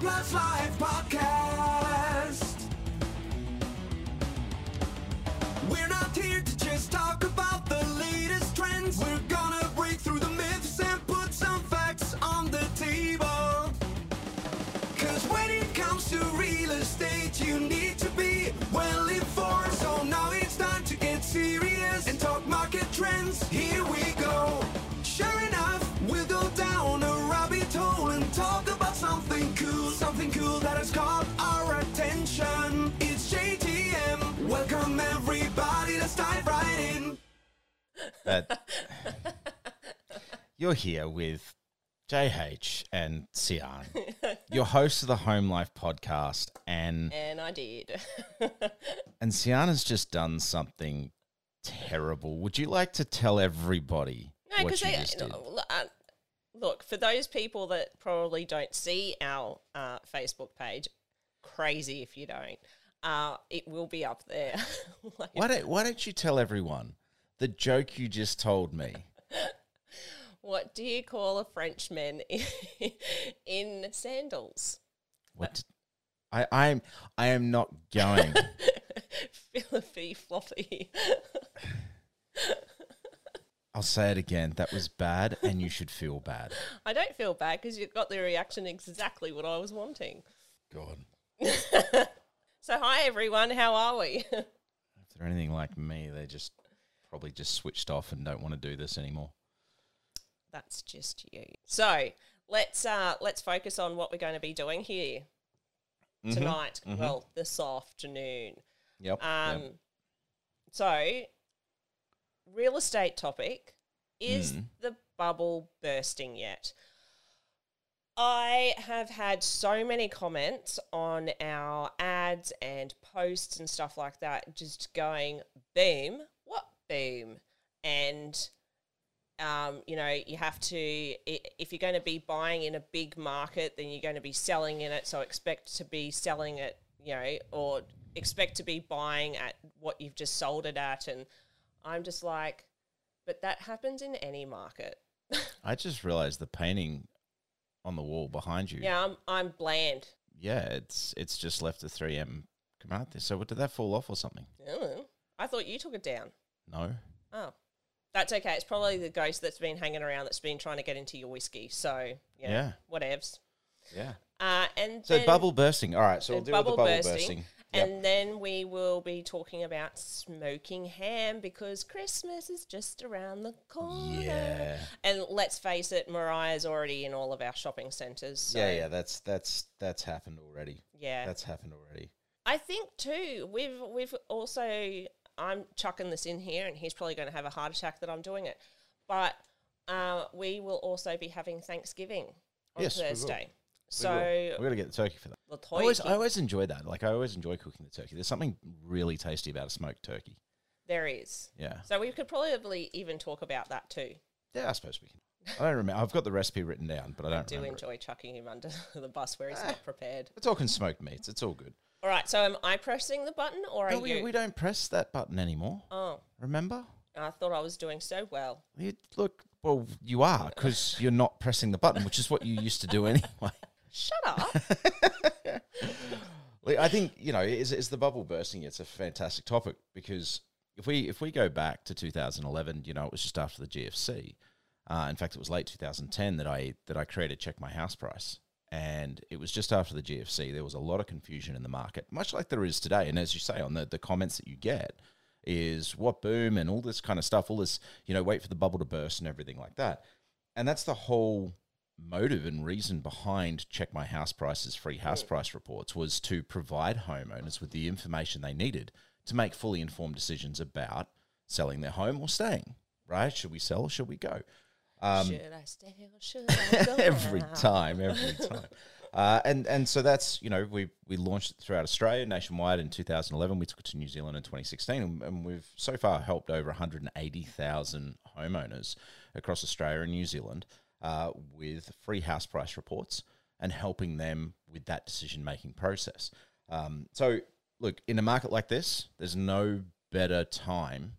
Plus Live podcast. We're not here to just talk about the latest trends. We're gonna break through the myths and put some facts on the table. Cause when it comes to real estate, you need to be well informed. So now it's time to get serious and talk market trends. Here we go. Sure enough, we'll go down a rabbit hole and talk about something cool, something cool that has caught our attention. It's JTM. Welcome everybody, let's dive right in. that you're here with JH and Sian, your hosts of the Home Life podcast, and And I did. and Sian has just done something terrible. Would you like to tell everybody no, what because you look for those people that probably don't see our uh, Facebook page. Crazy if you don't. Uh, it will be up there. Why don't Why don't you tell everyone the joke you just told me? what do you call a Frenchman in, in sandals? What? I I am I am not going. Philippy floppy. I'll say it again. That was bad, and you should feel bad. I don't feel bad because you got the reaction exactly what I was wanting. God. So hi everyone, how are we? If they're anything like me, they just probably just switched off and don't want to do this anymore. That's just you. So let's uh let's focus on what we're going to be doing here tonight. Well, this afternoon. Yep. Um yep. so real estate topic is the bubble bursting yet? I have had so many comments on our ads and posts and stuff like that, just going boom, what boom, and um, you know, you have to, if you're going to be buying in a big market, then you're going to be selling in it. So expect to be selling it, you know, or expect to be buying at what you've just sold it at. And I'm just like, but that happens in any market. I just realized the painting on the wall behind you. Yeah, I'm, I'm bland. Yeah, it's it's just left a 3M command there. So what, did that fall off or something? I. I thought you took it down. No. Oh, that's okay. It's probably the ghost that's been hanging around that's been trying to get into your whiskey. So, know, Yeah. whatevs. Yeah. Uh, and So bubble bursting. All right. So we'll the deal with the bubble bursting. bursting, Yep. And then we will be talking about smoking ham because Christmas is just around the corner. Yeah. And let's face it, Mariah's already in all of our shopping centres. So yeah, yeah. That's that's that's happened already. yeah. That's happened already. I think too. We've we've also. I'm chucking this in here, and he's probably going to have a heart attack that I'm doing it. But uh, we will also be having Thanksgiving on Yes. Thursday. We So will. we got to get the turkey for that. the I always, I always enjoy that. Like I always enjoy cooking the turkey. There's something really tasty about a smoked turkey. there is. Yeah. So we could probably even talk about that too. Yeah, I suppose we can. I don't remember. I've got the recipe written down, but I don't do remember. it. enjoy chucking him under the bus where he's Ah. not prepared. We're talking smoked meats. It's all good. All right, so am I pressing the button or are No, we, you? we don't press that button anymore. oh, Remember? I thought I was doing so well. You, look, well, you are because you're not pressing the button, which is what you used to do anyway. Shut up. I think you know, is is the bubble bursting? It's a fantastic topic because if we if we go back to 2011, you know, it was just after the GFC. Uh, in fact, it was late 2010 that I that I created Check My House Price, and it was just after the GFC. There was a lot of confusion in the market, much like there is today. And as you say, on the the comments that you get is what boom and all this kind of stuff, all this you know, wait for the bubble to burst and everything like that. And that's the whole motive and reason behind Check My House Price's free house price reports was to provide homeowners with the information they needed to make fully informed decisions about selling their home or staying. Right? Should we sell or should we go? Um, should I stay or should I go? every time, every time. Uh, and and so that's you know we we launched it throughout Australia nationwide in 2011. We took it to New Zealand in 2016, and, and we've so far helped over 180,000 homeowners across Australia and New Zealand uh, with free house price reports and helping them with that decision making process. Um, so look, in a market like this, there's no better time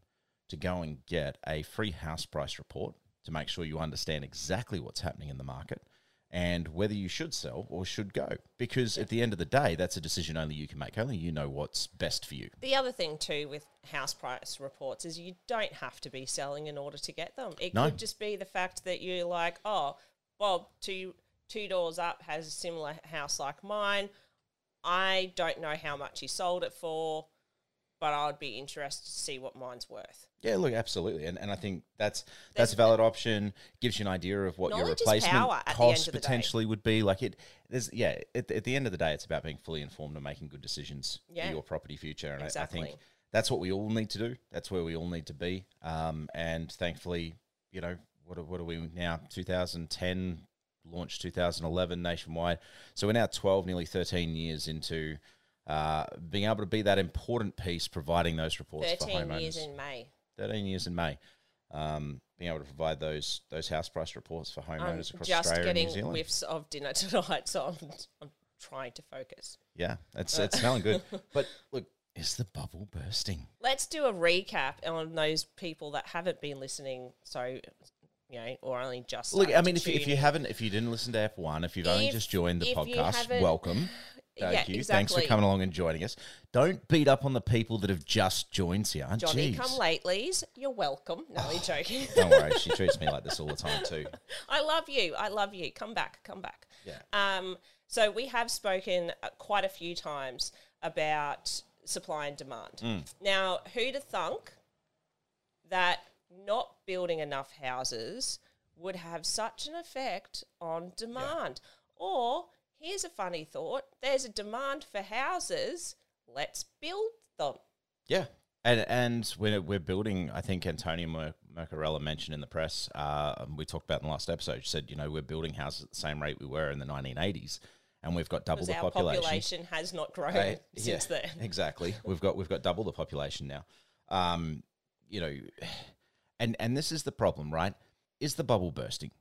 to go and get a free house price report to make sure you understand exactly what's happening in the market and whether you should sell or should go. Because at the end of the day, that's a decision only you can make. Only you know what's best for you. The other thing too with house price reports is you don't have to be selling in order to get them. It No. could just be the fact that you're like, oh, Bob, two two doors up has a similar house like mine. I don't know how much he sold it for, but I would be interested to see what mine's worth. Yeah, look, absolutely, and and I think that's that's a valid option. Gives you an idea of what your replacement power at the end cost day. potentially would be. Like it, there's yeah. At, at the end of the day, it's about being fully informed and making good decisions Yeah. for your property future. And I, I think that's what we all need to do. That's where we all need to be. Um, and thankfully, you know, what are, what are we now? 2010 launched 2011 nationwide. So we're now 12, nearly 13 years into. Uh, being able to be that important piece, providing those reports for Thirteen homeowners. years in May. 13 years in May. Um, being able to provide those those house price reports for I'm homeowners across just Australia and New getting Zealand. whiffs of dinner tonight, so I'm, I'm trying to focus. Yeah, it's it's smelling good. But look, is the bubble bursting? Let's do a recap on those people that haven't been listening. So, you know, or only just Look, I mean, to if, you- if you haven't, if you didn't listen to F one, if you've only just joined the podcast, welcome. Thank Yeah, you. Thanks for coming along and joining us. Don't beat up on the people that have just joined, here. Johnny, Jeez. come lately's. You're welcome. No, I'm joking. Don't worry, she treats me like this all the time too. I love you. I love you. Come back. Come back. Yeah. Um, so we have spoken uh, quite a few times about supply and demand. Mm. Now, who'd have thunk that not building enough houses would have such an effect on demand? Or here's a funny thought: there's a demand for houses. Let's build them. Yeah. And and we're, we're building, I think Antonia Mer- Mercorella mentioned in the press, uh, we talked about in the last episode, she said, you know, we're building houses at the same rate we were in the 1980s, and we've got double the our population. population has not grown Right? since Yeah, then. Exactly. We've got we've got double the population now. Um, you know, and and this is the problem, right? Is the bubble bursting?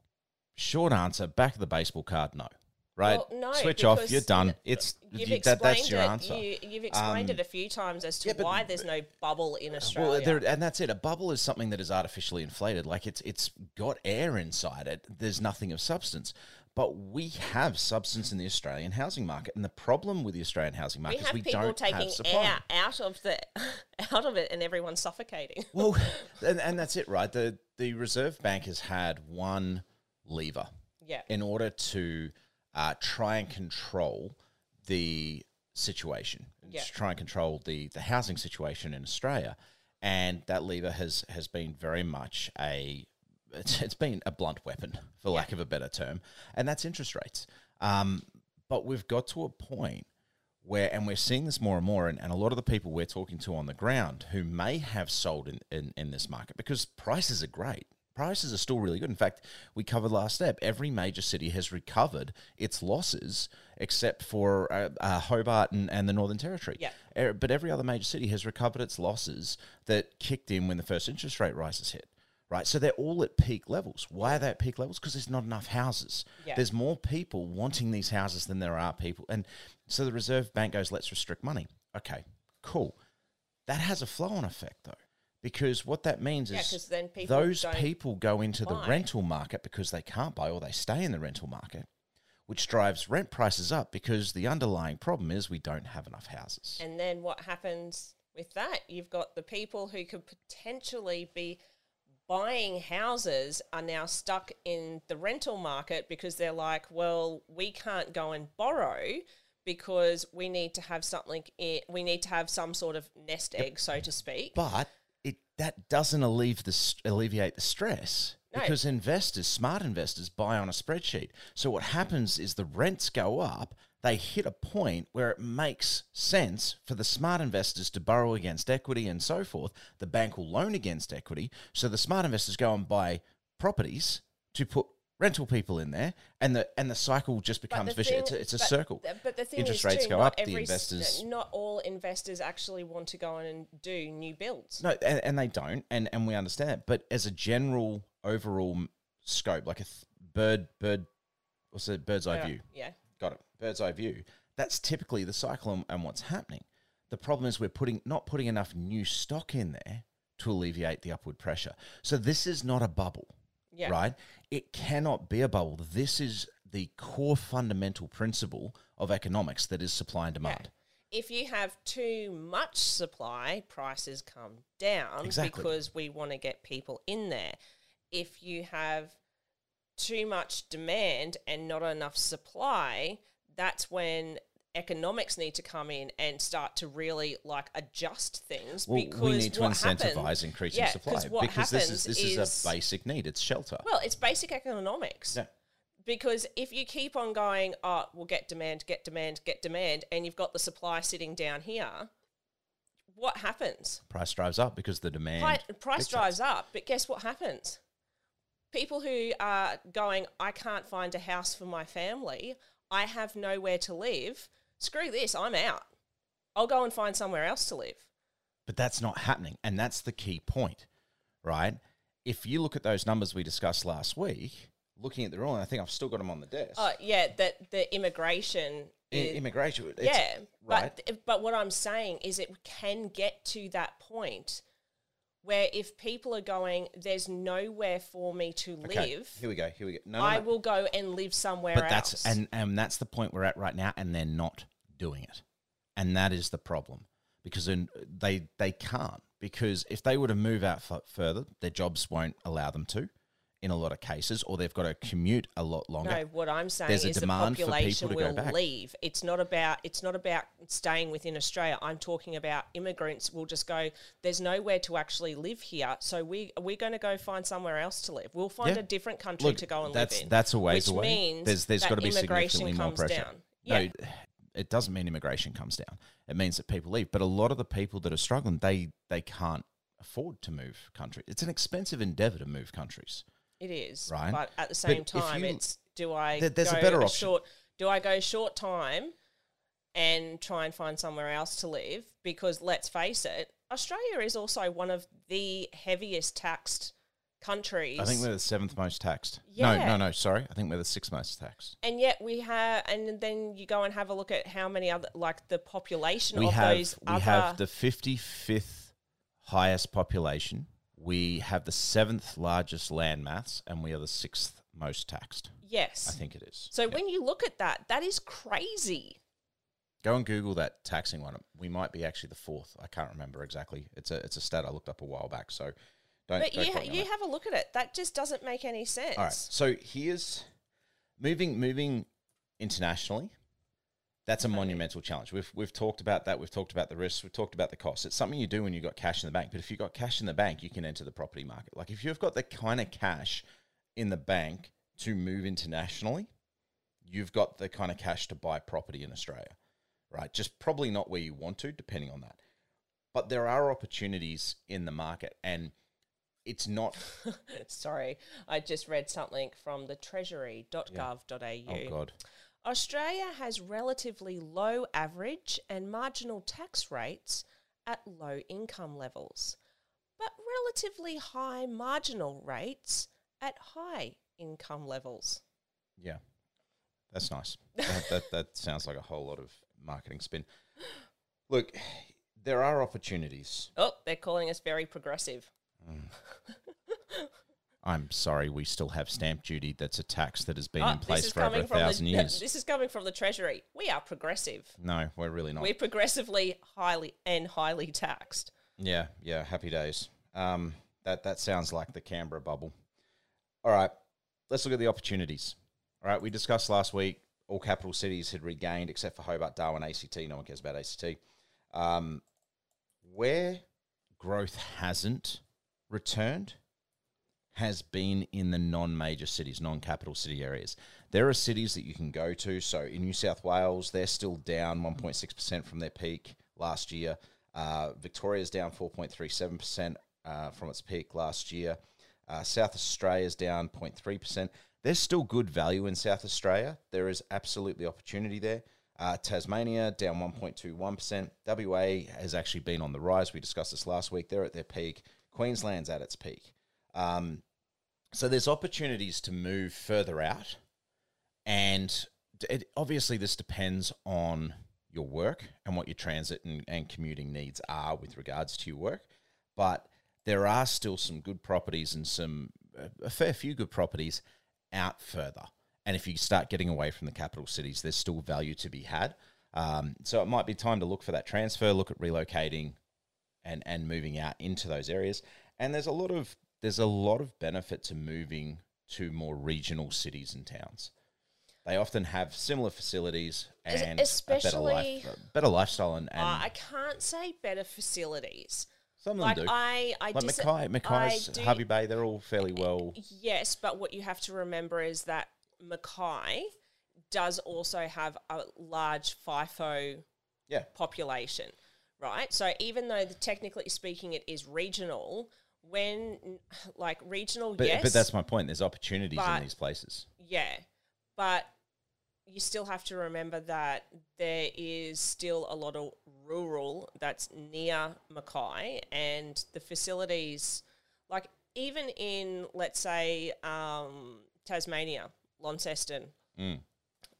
Short answer, back of the baseball card, no. Right? Well, no, Switch off, you're done. It's You've you, that, that's your it. answer. You, you've explained Um, it a few times as to yeah, but- why there's no bubble in Australia. Well, there, and that's it. A bubble is something that is artificially inflated. Like it's it's got air inside it. There's nothing of substance. But we have substance in the Australian housing market, and the problem with the Australian housing we market is we don't taking have supply. air out of the out of it, and everyone's suffocating. Well, and, and that's it, right? The the Reserve Bank has had one lever yeah, in order to uh, try and control the situation, Yeah. try and control the the housing situation in Australia, and that lever has has been very much a it's, it's been a blunt weapon, for lack of a better term, and that's interest rates. Um, but we've got to a point where, and we're seeing this more and more, and, and a lot of the people we're talking to on the ground who may have sold in, in, in this market because prices are great. Prices are still really good. In fact, we covered last step. Every major city has recovered its losses except for uh, uh, Hobart and, and the Northern Territory. Yeah. Er, But every other major city has recovered its losses that kicked in when the first interest rate rises hit. Right, so they're all at peak levels. Why are they at peak levels? Because there's not enough houses. Yeah. There's more people wanting these houses than there are people, and so the Reserve Bank goes, "Let's restrict money." Okay, cool. That has a flow-on effect, though, because what that means Yeah, is then people those people go into the rental market because they can't buy, or they stay in the rental market, which drives rent prices up because the underlying problem is we don't have enough houses. and then what happens with that? You've got the people who could potentially be buying houses are now stuck in the rental market because they're like, well, we can't go and borrow because we need to have something. we need to have some sort of nest egg, so to speak. But that doesn't alleviate the alleviate the stress No. because investors, smart investors, buy on a spreadsheet. So what happens is the rents go up. They hit a point where it makes sense for the smart investors to borrow against equity and so forth. The bank will loan against equity. So the smart investors go and buy properties to put rental people in there, and the and the cycle just becomes vicious. It's a, it's a but- circle. But the thing Interest is, rates too, go up, the investors- not all investors actually want to go in and do new builds. No, and, and they don't, and and we understand that. But as a general overall scope, like a th- bird bird, what's it? Bird's eye Yeah, view. Yeah. Got it. Bird's eye view. That's typically the cycle and, and what's happening. The problem is we're putting not putting enough new stock in there to alleviate the upward pressure. So this is not a bubble, Yeah. right? It cannot be a bubble. This is the core fundamental principle of economics that is supply and demand. If you have too much supply, prices come down Exactly. because we want to get people in there. If you have too much demand and not enough supply, that's when economics need to come in and start to really like adjust things Well, because we need to what incentivize happens- increasing yeah, supply because this is this is, a basic need. It's shelter. well, it's basic economics. Yeah. Because if you keep on going, oh, we'll get demand, get demand, get demand, and you've got the supply sitting down here, what happens? Price drives up because the demand Pri- price dictates. drives up, but guess what happens? People who are going, I can't find a house for my family, I have nowhere to live. Screw this, I'm out. I'll go and find somewhere else to live. But that's not happening. And that's the key point, right? If you look at those numbers we discussed last week, looking at the rule, and I think I've still got them on the desk. Oh, yeah, that the immigration is, immigration. yeah, right. but but what I'm saying is it can get to that point where if people are going, there's nowhere for me to Okay, live, Here we go. Here we go. No, no, I no. will go and live somewhere but else. that's and and that's the point we're at right now, and they're not doing it, and that is the problem because they they can't because if they were to move out f- further, their jobs won't allow them to, in a lot of cases, or they've got to commute a lot longer. no, what I'm saying There's a is the demand for people population will back. leave. It's not about it's not about staying within Australia. I'm talking about immigrants will just go. There's nowhere to actually live here, so we we're going to go find somewhere else to live. We'll find Yeah. a different country Look, to go and that's live in. that's a ways which away. Means there's there's got to be significantly more pressure. Down. Yeah. No, it doesn't mean immigration comes down. It means that people leave. But a lot of the people that are struggling, they they can't afford to move country. It's an expensive endeavor to move countries. It is, Right. But at the same if time, you- it's do I There- there's a go better option. short? Do I go short time and try and find somewhere else to live? Because let's face it, Australia is also one of the heaviest taxed countries. I think we're the seventh most taxed. Yeah. No, no, no. Sorry, I think we're the sixth most taxed. and yet we have, and then you go and have a look at how many other, like the population We of have those we other. have the fifty fifth highest population. We have the seventh largest land mass, and we are the sixth most taxed. yes. I think it is. so when you look at that, that is crazy. Go and Google that taxing one. We might be actually the fourth. I can't remember exactly. It's a it's a stat I looked up a while back. So don't. But don't you on you that. have a look at it. That just doesn't make any sense. All right. So here's moving moving internationally. That's a monumental challenge. We've we've talked about that. We've talked about the risks. We've talked about the costs. It's something you do when you've got cash in the bank. But if you've got cash in the bank, you can enter the property market. Like if you've got the kind of cash in the bank to move internationally, you've got the kind of cash to buy property in Australia, right? Just probably not where you want to, depending on that. But there are opportunities in the market, and it's not. Sorry, I just read something from the treasury.gov.au. Oh God. Australia has relatively low average and marginal tax rates at low income levels, but relatively high marginal rates at high income levels. Yeah, that's nice. that, that that sounds like a whole lot of marketing spin. Look, there are opportunities. Oh, they're calling us very progressive. Mm. I'm sorry, we still have stamp duty. That's a tax that has been Ah, in place for over a thousand the, years. This is coming from the Treasury. We are progressive. no, we're really not. We're progressively highly and highly taxed. Yeah, yeah, happy days. Um, that that sounds like the Canberra bubble. All right, let's look at the opportunities. All right, we discussed last week all capital cities had regained except for Hobart, Darwin, ACT. No one cares about ACT. Um, where growth hasn't returned has been in the non-major cities, non-capital city areas. There are cities that you can go to. So in New South Wales, they're still down 1.6% from their peak last year. Uh, Victoria's down 4.37% uh, from its peak last year. Uh, South Australia's down 0.3%. There's still good value in South Australia. There is absolutely opportunity there. Uh, Tasmania down 1.21%. WA has actually been on the rise. We discussed this last week. They're at their peak. Queensland's at its peak. Um, so there's opportunities to move further out, and it, obviously this depends on your work and what your transit and, and commuting needs are with regards to your work. But there are still some good properties and some a fair few good properties out further. and if you start getting away from the capital cities, there's still value to be had. Um, so it might be time to look for that transfer, look at relocating, and and moving out into those areas. And there's a lot of there's a lot of benefit to moving to more regional cities and towns. They often have similar facilities Es- and a better life, especially- better lifestyle, and, and Uh, I can't say better facilities. some of Like them do. I, I like dis- Mackay, Mackay's, do- Hervey Bay, they're all fairly well. Yes, but what you have to remember is that Mackay does also have a large FIFO Yeah, population, right? So even though the, technically speaking it is regional, when like regional, but yes, but that's my point. There's opportunities but- in these places. yeah, but you still have to remember that there is still a lot of rural that's near Mackay, and the facilities, like even in let's say um, Tasmania, Launceston, Mm.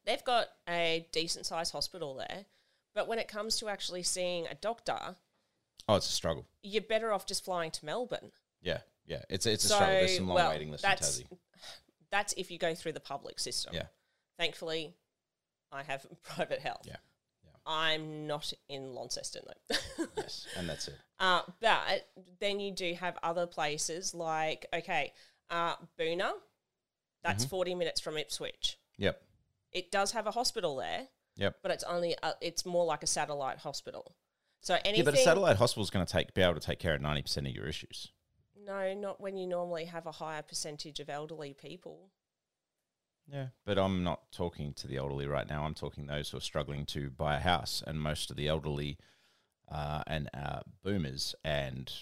they've got a decent sized hospital there, but when it comes to actually seeing a doctor, Oh, it's a struggle. you're better off just flying to Melbourne. Yeah, yeah. It's it's a So, struggle. There's some long well, waiting lists in that's Tassie. that's if you go through the public system. Yeah. Thankfully, I have private health. Yeah. I'm not in Launceston though. Yes, and that's it. uh, but then you do have other places like okay, uh, Boonah. That's Mm-hmm. 40 minutes from Ipswich. Yep, It does have a hospital there, yep. but it's only a, it's more like a satellite hospital. So anything Yeah, but a satellite hospital is going to take be able to take care of ninety percent of your issues. No, not when you normally have a higher percentage of elderly people. Yeah, but I'm not talking to the elderly right now. I'm talking those who are struggling to buy a house, and most of the elderly uh, and uh, boomers and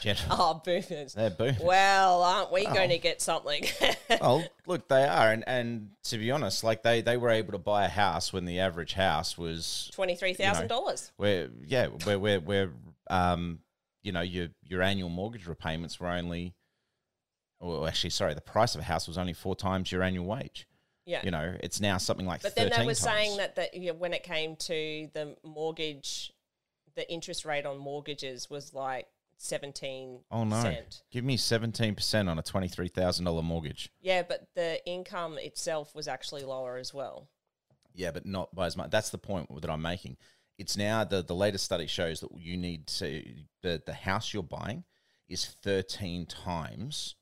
gentlemen, Oh, boomers. they're boomers. Well, aren't we Oh. going to get something? well, look, they are, and and to be honest, like they they were able to buy a house when the average house was Twenty-three thousand dollars. where yeah where where where um you know your your annual mortgage repayments were only or actually sorry the price of a house was only four times your annual wage Yeah. you know it's now something like But then they were saying that that you know, when it came to the mortgage, the interest rate on mortgages was like seventeen. oh no give me 17% on a $23000 mortgage Yeah, but the income itself was actually lower as well. yeah but not by as much that's the point that i'm making it's now the the latest study shows that you need to the the house you're buying is 13 times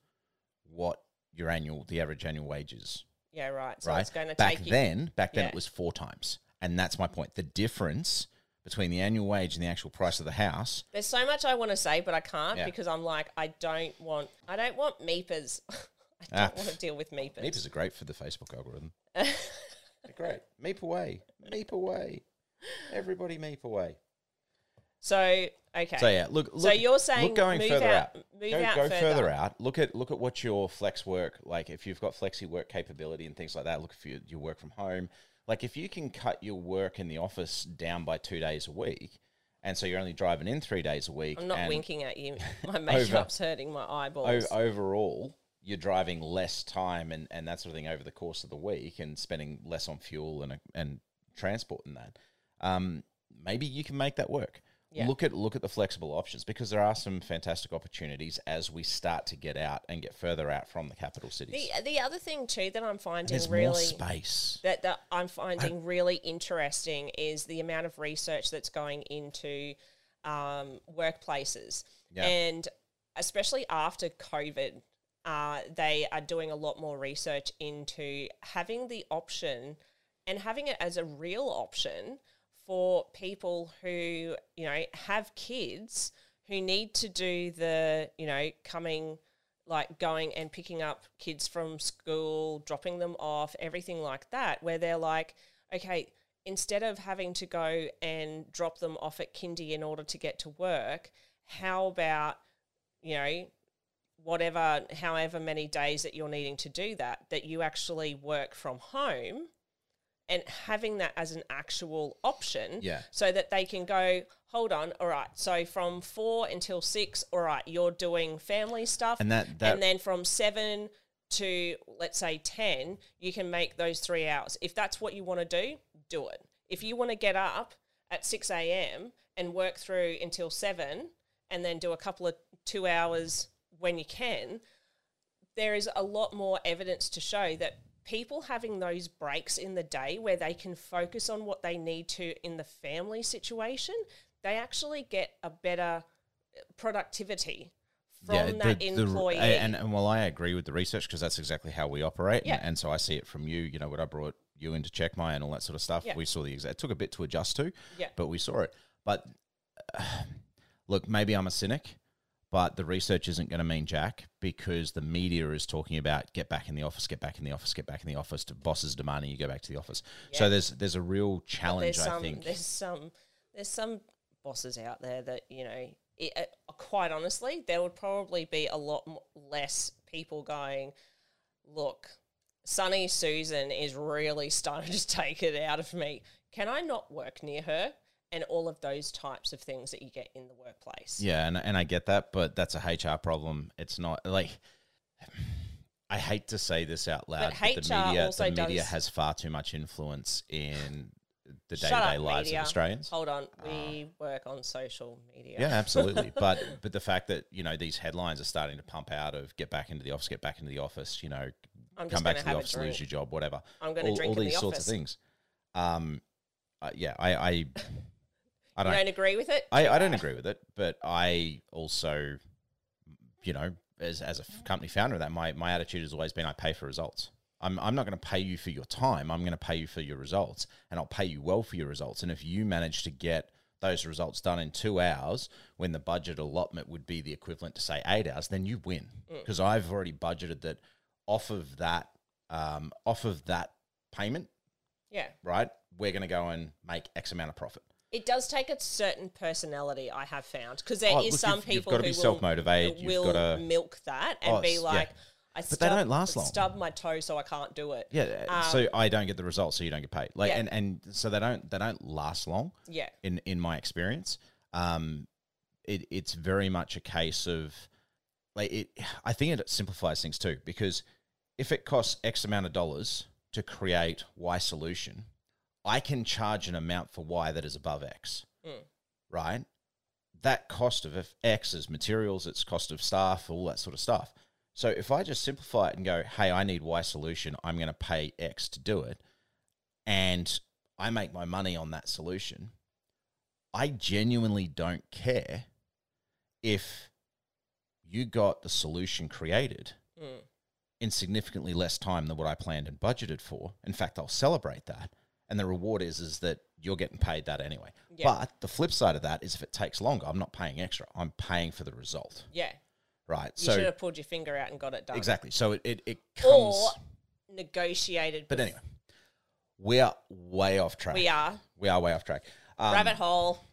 what your annual the average annual wage is Yeah, right. So right? it's going to back take you. then, back then Yeah. it was four times, and that's my point. The difference between the annual wage and the actual price of the house. There's so much I want to say, but I can't Yeah. because I'm like, I don't want, I don't want meepers. I don't Ah. want to deal with meepers. Meepers are great for the Facebook algorithm. They're great. Meep away, meep away, everybody meep away. So okay. So yeah, look. look So you're saying going move further out- out. move go out go further. further out. Look at look at what your flex work like. If you've got flexi work capability and things like that, look for your, your work from home. Like if you can cut your work in the office down by two days a week, and so you're only driving in three days a week. I'm not winking at you. My makeup's hurting my eyeballs. o- overall, you're driving less time and, and that sort of thing over the course of the week and spending less on fuel and and transport and that. Um, maybe you can make that work. Yeah. Look at look at the flexible options because there are some fantastic opportunities as we start to get out and get further out from the capital cities. the the other thing too that I'm finding really space. that that I'm finding really interesting is the amount of research that's going into um, workplaces, Yeah. and especially after COVID, uh, they are doing a lot more research into having the option and having it as a real option for people who you know have kids who need to do the you know coming like going and picking up kids from school, dropping them off, everything like that, where they're like, okay, instead of having to go and drop them off at kindy in order to get to work, how about, you know, whatever, however many days that you're needing to do that, that you actually work from home and having that as an actual option Yeah. so that they can go hold on all right so from four until six all right you're doing family stuff. And that- that- and then from seven to let's say 10 you can make those three hours. If that's what you want to do do it. If you want to get up at 6 a.m and work through until 7 and then do a couple of two hours when you can there is a lot more evidence to show that people having those breaks in the day where they can focus on what they need to in the family situation, they actually get a better productivity from that employee. and, and well, I agree with the research because that's exactly how we operate. Yeah. And, and so I see it from you, you know, when I brought you into Checkmate and all that sort of stuff, Yeah. we saw the exact, it took a bit to adjust to, Yeah. but we saw it. But uh, look, maybe I'm a cynic, but the research isn't going to mean jack because the media is talking about get back in the office, get back in the office, get back in the office. To bosses demanding you go back to the office. So there's there's a real challenge, I think. There's some there's some bosses out there that you know. It, uh, quite honestly, there would probably be a lot m- less people going. Look, Sunny Susan is really starting to take it out of me. Can I not work near her? And all of those types of things that you get in the workplace. Yeah, and and I get that, but that's a HR problem. It's not like I hate to say this out loud, But but, the media the media has far too much influence in the day to day lives media. of Australians. Hold on, we work on social media. Yeah, absolutely. but but the fact that you know these headlines are starting to pump out of get back into the office, get back into the office, you know, I'm come back gonna the office, lose your job, whatever. I'm gonna all, drink all in these the sorts office. of things. Um, uh, yeah, I I, I don't don't agree with it? I, I don't agree with it, but I also, you know, as, as a company founder, that my, my attitude has always been I pay for results. I'm, I'm not going to pay you for your time. I'm going to pay you for your results, and I'll pay you well for your results. And if you manage to get those results done in two hours when the budget allotment would be the equivalent to say eight hours, then you win Mm. because I've already budgeted that off of that um, off of that payment. Yeah. Right, we're going to go and make X amount of profit. It does take a certain personality, I have found, because there is Oh, look, some you've- you've people gotta who be will- you've Will gotta- milk that and Oh, be s- yeah. like, I they stub, don't last long. Stub my toe, so I can't do it. Yeah, Um, so I don't get the results, so you don't get paid. Like, Yeah. and and so they don't they don't last long. Yeah. In in my experience, um, it it's very much a case of like it. I think it simplifies things too because if it costs X amount of dollars to create Y solution, I can charge an amount for Y that is above X, Mm. right? That cost of if X is materials, it's cost of staff, all that sort of stuff. So if I just simplify it and go, hey, I need Y solution, I'm going to pay X to do it, and I make my money on that solution, I genuinely don't care if you got the solution created Mm. in significantly less time than what I planned and budgeted for. In fact, I'll celebrate that. And the reward is is that you're getting paid that anyway. Yeah. But the flip side of that is if it takes longer, I'm not paying extra. I'm paying for the result. Yeah. Right. You so should have pulled your finger out and got it done. exactly. So it, it, it comes Or negotiated. but anyway. We are way off track. we are. We are way off track. Um, rabbit hole.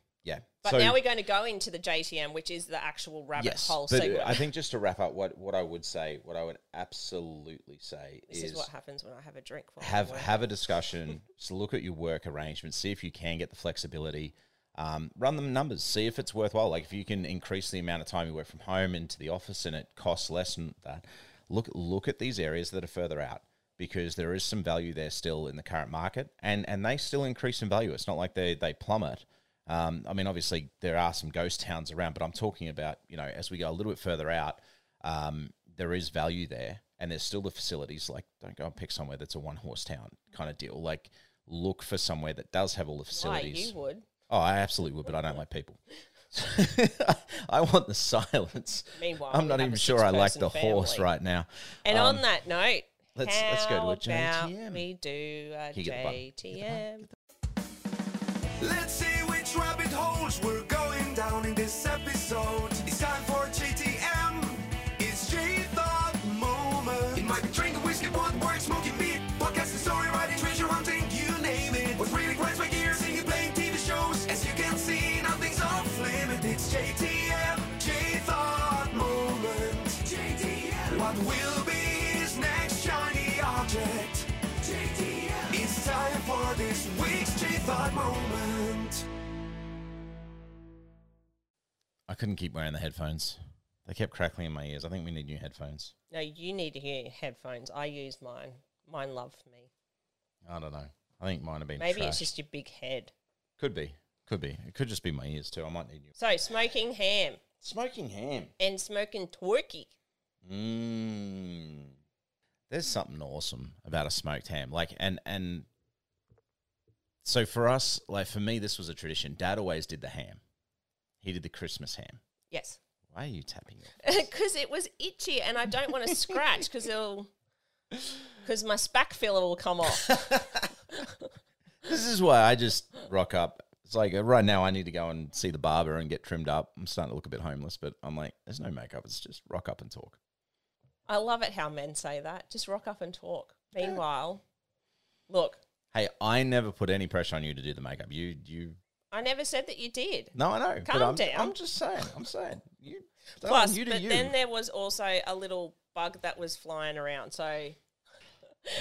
But So- now we're going to go into the JTM, which is the actual rabbit yes, hole but segment. I think just to wrap up, what what I would say, what I would absolutely say is this is, what happens when I have a drink. have have a discussion. so look at your work arrangements. See if you can get the flexibility. Um, run them numbers. See if it's worthwhile. Like if you can increase the amount of time you work from home into the office and it costs less than that. Look look at these areas that are further out because there is some value there still in the current market, and and they still increase in value. It's not like they they plummet. Um, I mean, obviously there are some ghost towns around, but I'm talking about you know as we go a little bit further out, um, there is value there, and there's still the facilities. Like, don't go and pick somewhere that's a one horse town kind of deal. Like, look for somewhere that does have all the Why, facilities. you would. Oh, I absolutely would, but I don't like people. I want the silence. Meanwhile, I'm not even sure I like the horse right now. And Um, on that note, let's- let's go to a JTM. We do a Can you get the button? Get the button? JTM. Let's see rabbit holes we're going down in this episode. It's time for JTM. It's J Thought Moment. It might be drinking whiskey, what work, smoking meat, podcasting, story writing, treasure hunting, you name it. What really grinds my gears, singing, playing TV shows. As you can see, nothing's off limit. It's JTM, J Thought Moment. JTM. What will be his next shiny object? JTM. It's time for this week's J Thought Moment. Couldn't keep wearing the headphones. They kept crackling in my ears. I think we need new headphones. No, you need to hear headphones. I use mine. Mine love me. I don't know. I think mine have been. Maybe it's just your big head. could be, could be. It could just be my ears too. I might need new. So, smoking ham Smoking ham. and smoking turkey. Mmm. there's something awesome about a smoked ham. Like and and so for us, like for me, this was a tradition. Dad always did the ham. He did the Christmas ham. Yes. Why are you tapping it? Because it was itchy and I don't want to scratch because it'll. Because my spack filler will come off. This is why I just rock up. It's like uh, right now I need to go and see the barber and get trimmed up. I'm starting to look a bit homeless, but I'm like, there's no makeup. It's just rock up and talk. I love it how men say that. Just rock up and talk. Meanwhile, look, Hey, I never put any pressure on you to do the makeup. You, you. I never said that you did. No, I know. but Calm I'm, down. I'm just saying. I'm saying you. Plus, you but you. then there was also a little bug that was flying around. So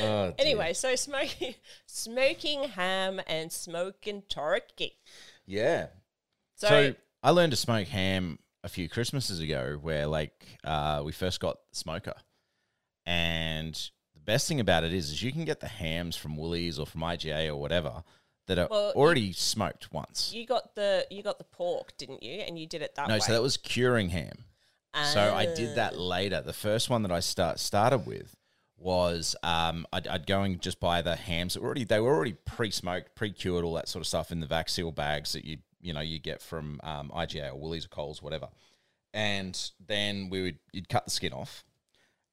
Oh, anyway, so smoking, smoking ham and smoking turkey. yeah. So, So, I learned to smoke ham a few Christmases ago, where like uh, we first got the smoker, and the best thing about it is, is you can get the hams from Woolies or from IGA or whatever that are Well, you- already smoked once. you got the you got the pork, didn't you? And you did it that no, way. so that was curing ham. So I did Ah. that later. The first one that I start started with was um, I'd, I'd go and just buy the hams that were already they were already pre-smoked, pre-cured, all that sort of stuff in the vac bags that you you know you get from um, IGA or Woolies or Coles, whatever. And then we would you'd cut the skin off,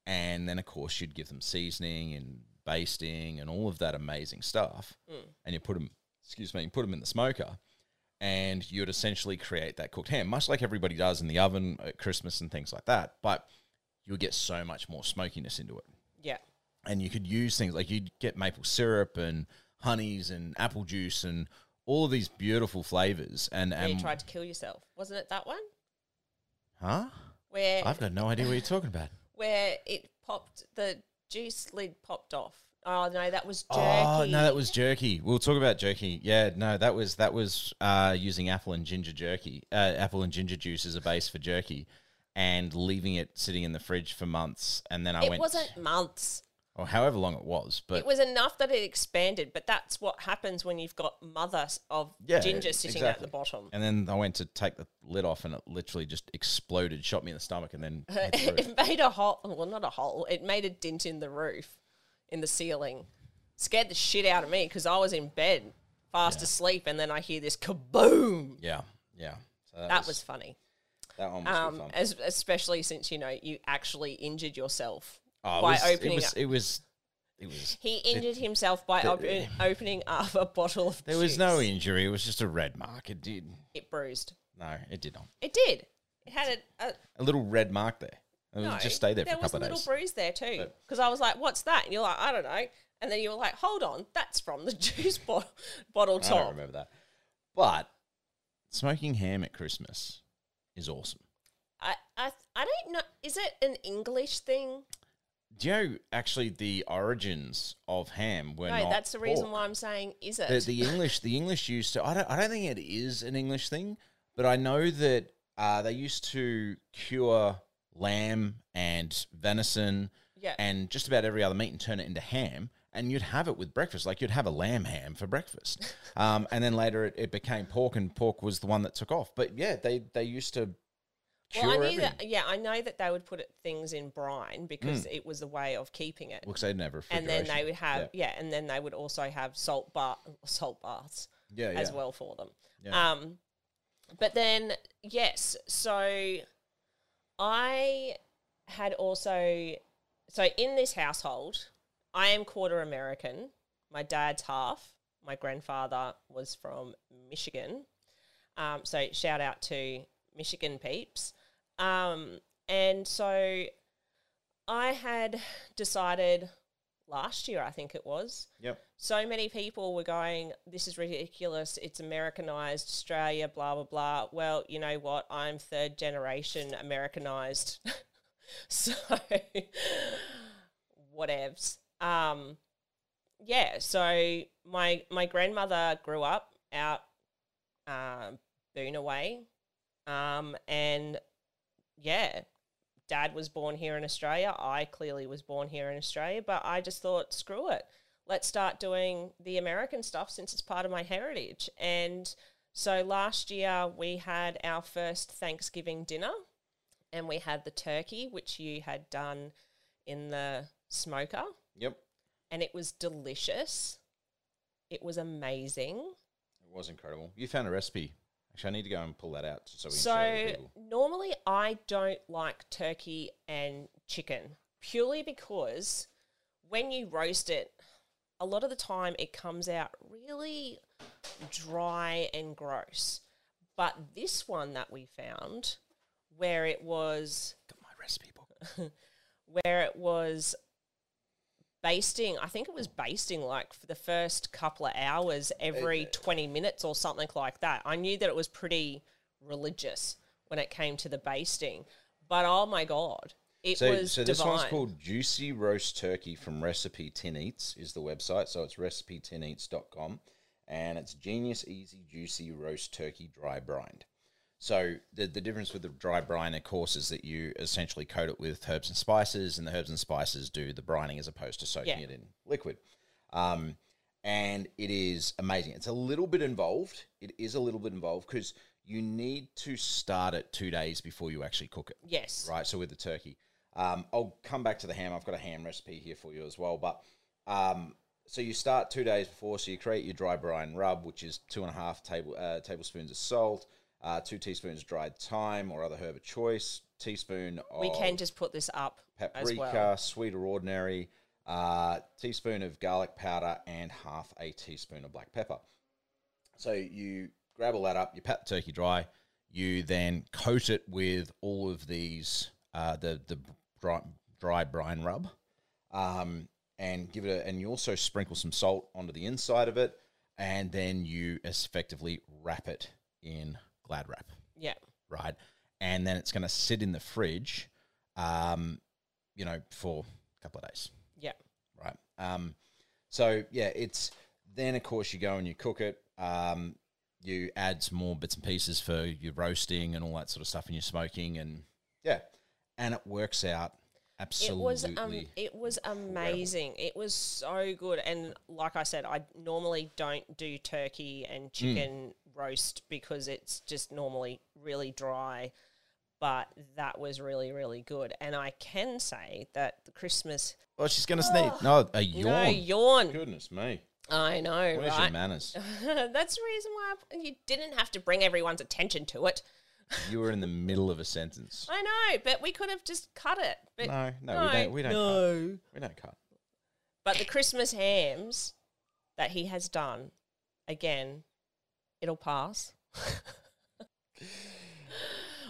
and then of course you'd give them seasoning and basting and all of that amazing stuff, and you put them excuse me, put them in the smoker and you'd essentially create that cooked ham, much like everybody does in the oven at Christmas and things like that. But you'll get so much more smokiness into it. yeah. And you could use things like you'd get maple syrup and honeys and apple juice and all of these beautiful flavors. And, And you tried to kill yourself, wasn't it that one? huh? Where I've got no idea what you're talking about. where it popped, the juice lid popped off. Oh no, that was jerky. Oh no, that was jerky. We'll talk about jerky. Yeah, no, that was that was uh, using apple and ginger jerky, uh, apple and ginger juice as a base for jerky, and leaving it sitting in the fridge for months. And then I it went, It wasn't months. or however long it was, but it was enough that it expanded, but that's what happens when you've got mother of Yeah, ginger sitting at the bottom. and then I went to take the lid off, and it literally just exploded, shot me in the stomach, and then it made a hole. Well, not a hole. It made a dent in the roof, in the ceiling. Scared the shit out of me because I was in bed, fast asleep, and then I hear this kaboom. yeah, yeah. So That was funny. that one was Um, fun. as, especially since you know you actually injured yourself Oh, it by was, opening. it was, up. it was, it was. he injured himself by open, opening up a bottle of. There was no injury. It was just a red mark. It did. It bruised. No, it did not. It did. It had a, a A little red mark there. It no, just stay there for a was a little days. bruise there too. Because I was like, "What's that?" And you're like, "I don't know." And then you were like, "Hold on, that's from the juice bottle bottle I don't remember that. But smoking ham at Christmas is awesome. I, I I don't know. Is it an English thing? Do you know actually the origins of ham were no, not that's the reason pork. why I'm saying is it. the, the English the English used to I don't I don't think it is an English thing, but I know that uh, they used to cure lamb and venison Yeah. and just about every other meat and turn it into ham. And you'd have it with breakfast, like you'd have a lamb ham for breakfast, um, and then later it, it became pork, and pork was the one that took off. But yeah, they they used to cure well, I knew everything. that. Yeah, I know that they would put it, things in brine because it was a way of keeping it. Because they never and then they would have yeah. and then they would also have salt bar salt baths yeah, yeah, as well for them. Yeah. Um, but then yes, so I had also so in this household, I am quarter American. My dad's half. My grandfather was from Michigan. Um, so shout out to Michigan peeps. Um, and so I had decided last year, I think it was, Yep. so many people were going, This is ridiculous. It's Americanized Australia, blah, blah, blah. Well, you know what? I'm third generation Americanized. so, whatevs. Um, yeah, so my my grandmother grew up out uh, Boonah Way. Um, and yeah, dad was born here in Australia. I clearly was born here in Australia, but I just thought, screw it. Let's start doing the American stuff since it's part of my heritage. And so last year we had our first Thanksgiving dinner and we had the turkey, which you had done in the smoker Yep. and it was delicious. It was amazing. It was incredible. You found a recipe. Actually, I need to go and pull that out so we can share it with So normally I don't like turkey and chicken purely because when you roast it, a lot of the time it comes out really dry and gross. But this one that we found, where it was Got my recipe book. where it was basting i think it was basting like for the first couple of hours every 20 minutes or something like that i knew that it was pretty religious when it came to the basting but oh my god it So, was so this divine. one's called Juicy Roast Turkey from Recipe Tin Eats is the website. So it's recipetineats.com and it's Genius Easy Juicy Roast Turkey Dry Brined. So the the difference with the dry brine, of course, is that you essentially coat it with herbs and spices, and the herbs and spices do the brining as opposed to soaking Yeah. it in liquid. Um, and it is amazing. It's a little bit involved. It is a little bit involved because you need to start it two days before you actually cook it yes right? So with the turkey, um, I'll come back to the ham. I've got a ham recipe here for you as well. But um, so you start two days before. So you create your dry brine rub, which is two and a half table uh, tablespoons of salt, uh, two teaspoons dried thyme or other herb of choice, teaspoon of we can just put this up as paprika, well sweet or ordinary, uh, teaspoon of garlic powder, and half a teaspoon of black pepper. So you grab all that up, you pat the turkey dry, you then coat it with all of these uh, the the dry, dry brine rub, um, and give it a, and you also sprinkle some salt onto the inside of it, and then you effectively wrap it in glad wrap yeah right? And then it's going to sit in the fridge, um, you know, for a couple of days, yeah right? Um, so yeah, it's then of course you go and you cook it. Um, you add some more bits and pieces for your roasting and all that sort of stuff, and your smoking, and yeah, and it works out it was um, it was amazing. It was so good, and like I said, I normally don't do turkey and chicken roast because it's just normally really dry. But that was really really good, and I can say that the Christmas oh, she's going to sneeze. No, a yawn. no yawn. Goodness me. I know, Where's your manners? That's the reason why I, you didn't have to bring everyone's attention to it. You were in the middle of a sentence. I know, but we could have just cut it. But No, no, we don't. We don't. no. Cut. We don't cut. But the Christmas hams that he has done, again, it'll pass.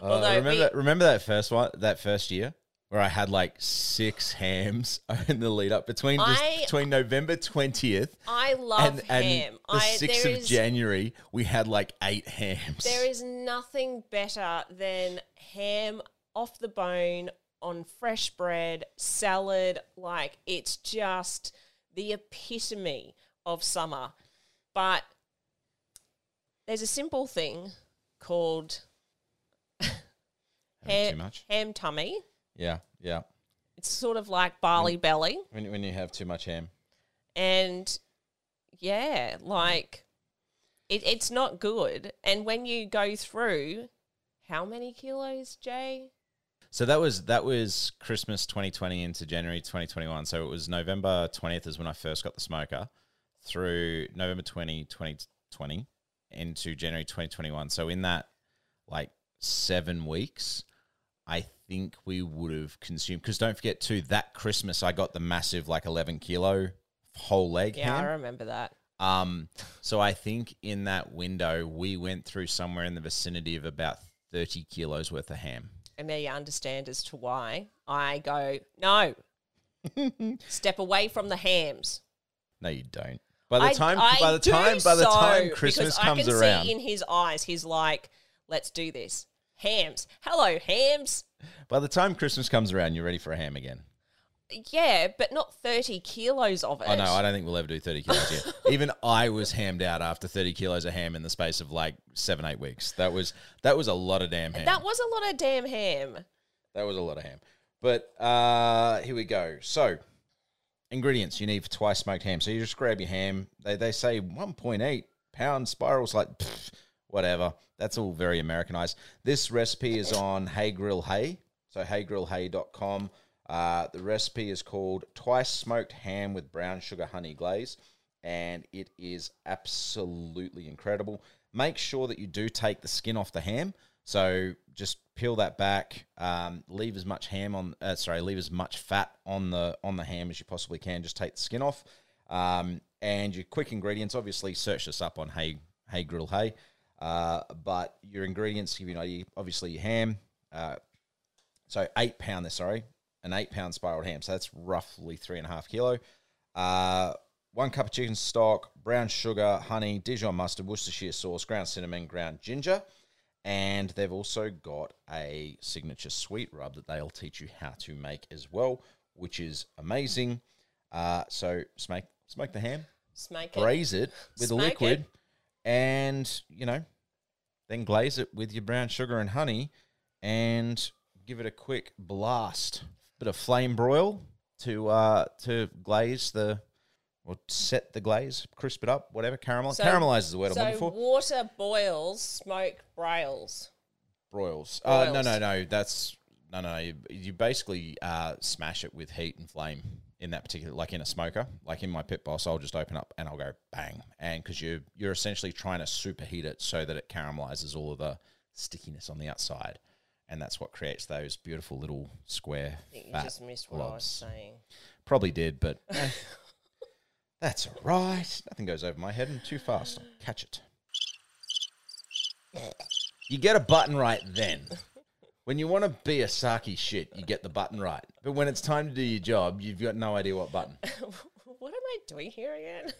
Uh, Although remember, we- that, remember that first one, that first year where I had like six hams in the lead up between just I- between November twentieth I love and, and ham. the I, sixth of is- January. We had like eight hams. There is nothing better than ham off the bone on fresh bread, salad. Like, it's just the epitome of summer. But there's a simple thing called Having ham, too much. ham tummy. Yeah, yeah. It's sort of like Bali belly. When when you have too much ham, and yeah, like it, it's not good. And when you go through, how many kilos, Jay? So that was that was Christmas 2020 into January 2021. So it was November 20th is when I first got the smoker through November 20 2020 into January 2021. So in that like 7 weeks, I think we would have consumed because don't forget too that Christmas I got the massive like 11 kilo whole leg Yeah, I remember that. Um, so I think in that window we went through somewhere in the vicinity of about 30 kilos worth of ham. And now you understand as to why I go, no, step away from the hams. No, you don't. By the I- time, I by the time, by the so, time Christmas comes I can around, see in his eyes, he's like, let's do this. Hams. Hello, hams. by the time Christmas comes around, you're ready for a ham again. Yeah, but not 30 kilos of it. Oh no, I don't think we'll ever do 30 kilos here. Even I was hammed out after 30 kilos of ham in the space of like seven, eight weeks. That was that was a lot of damn ham. That was a lot of damn ham. That was a lot of ham. But uh, here we go. So, ingredients you need for twice smoked ham. So you just grab your ham. They, they say 1.8 pound spirals, like pfft, whatever. That's all very Americanized. This recipe is on Hey Grill Hey. So heygrillhey.com. Uh, the recipe is called twice smoked ham with brown sugar honey glaze, and it is absolutely incredible. Make sure that you do take the skin off the ham. So just peel that back. Um, leave as much ham on. Uh, sorry, leave as much fat on the on the ham as you possibly can. Just take the skin off. Um, and your quick ingredients. Obviously, search this up on Hey Hey Grill Hey. Uh, but your ingredients, you know, you, obviously your ham. Uh, so eight pound. Sorry, an eight pound spiraled ham. So that's roughly three and a half kilo. Uh, one cup of chicken stock, brown sugar, honey, Dijon mustard, Worcestershire sauce, ground cinnamon, ground ginger. And they've also got a signature sweet rub that they'll teach you how to make as well, which is amazing. Uh, so smoke, smoke the ham, Smoke it. braise it with a liquid, it. And you know, then glaze it with your brown sugar and honey, and give it a quick blast. Bit of flame broil to uh, to glaze the or set the glaze, crisp it up, whatever. Caramel, So- caramelize is the word I'm So looking for. water boils, smoke brails. Broils. Uh, no, no, no. That's no, no. You, you basically uh, smash it with heat and flame in that particular, like in a smoker, like in my pit boss. I'll just open up and I'll go bang, and because you you're essentially trying to superheat it so that it caramelizes all of the stickiness on the outside, and that's what creates those beautiful little square I think you just missed what I was blobs. saying. Probably did, but eh, that's all right. Nothing goes over my head and too fast. I'll catch it. You get a button right then. When you want to be a Saki shit, you get the button right. But when it's time to do your job, you've got no idea what button. what am I doing here again?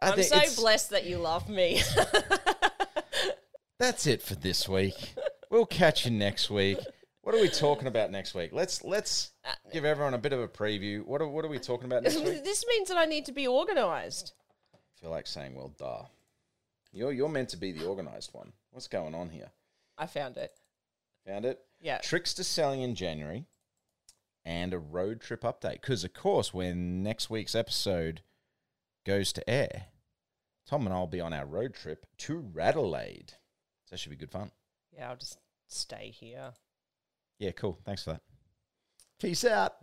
I I'm so it's- blessed that you love me. That's it for this week. We'll catch you next week. What are we talking about next week? Let's let's uh, give everyone a bit of a preview. What are what are we talking about next week? this means that I need to be organised. I feel like saying, well, duh. You're you're meant to be the organized one. What's going on here? I found it. Found it? Yeah. Tricks to selling in January and a road trip update. Because, of course, when next week's episode goes to air, Tom and I will be on our road trip to Radelaide. So that should be good fun. Yeah, I'll just stay here. Yeah, cool. Thanks for that. Peace out.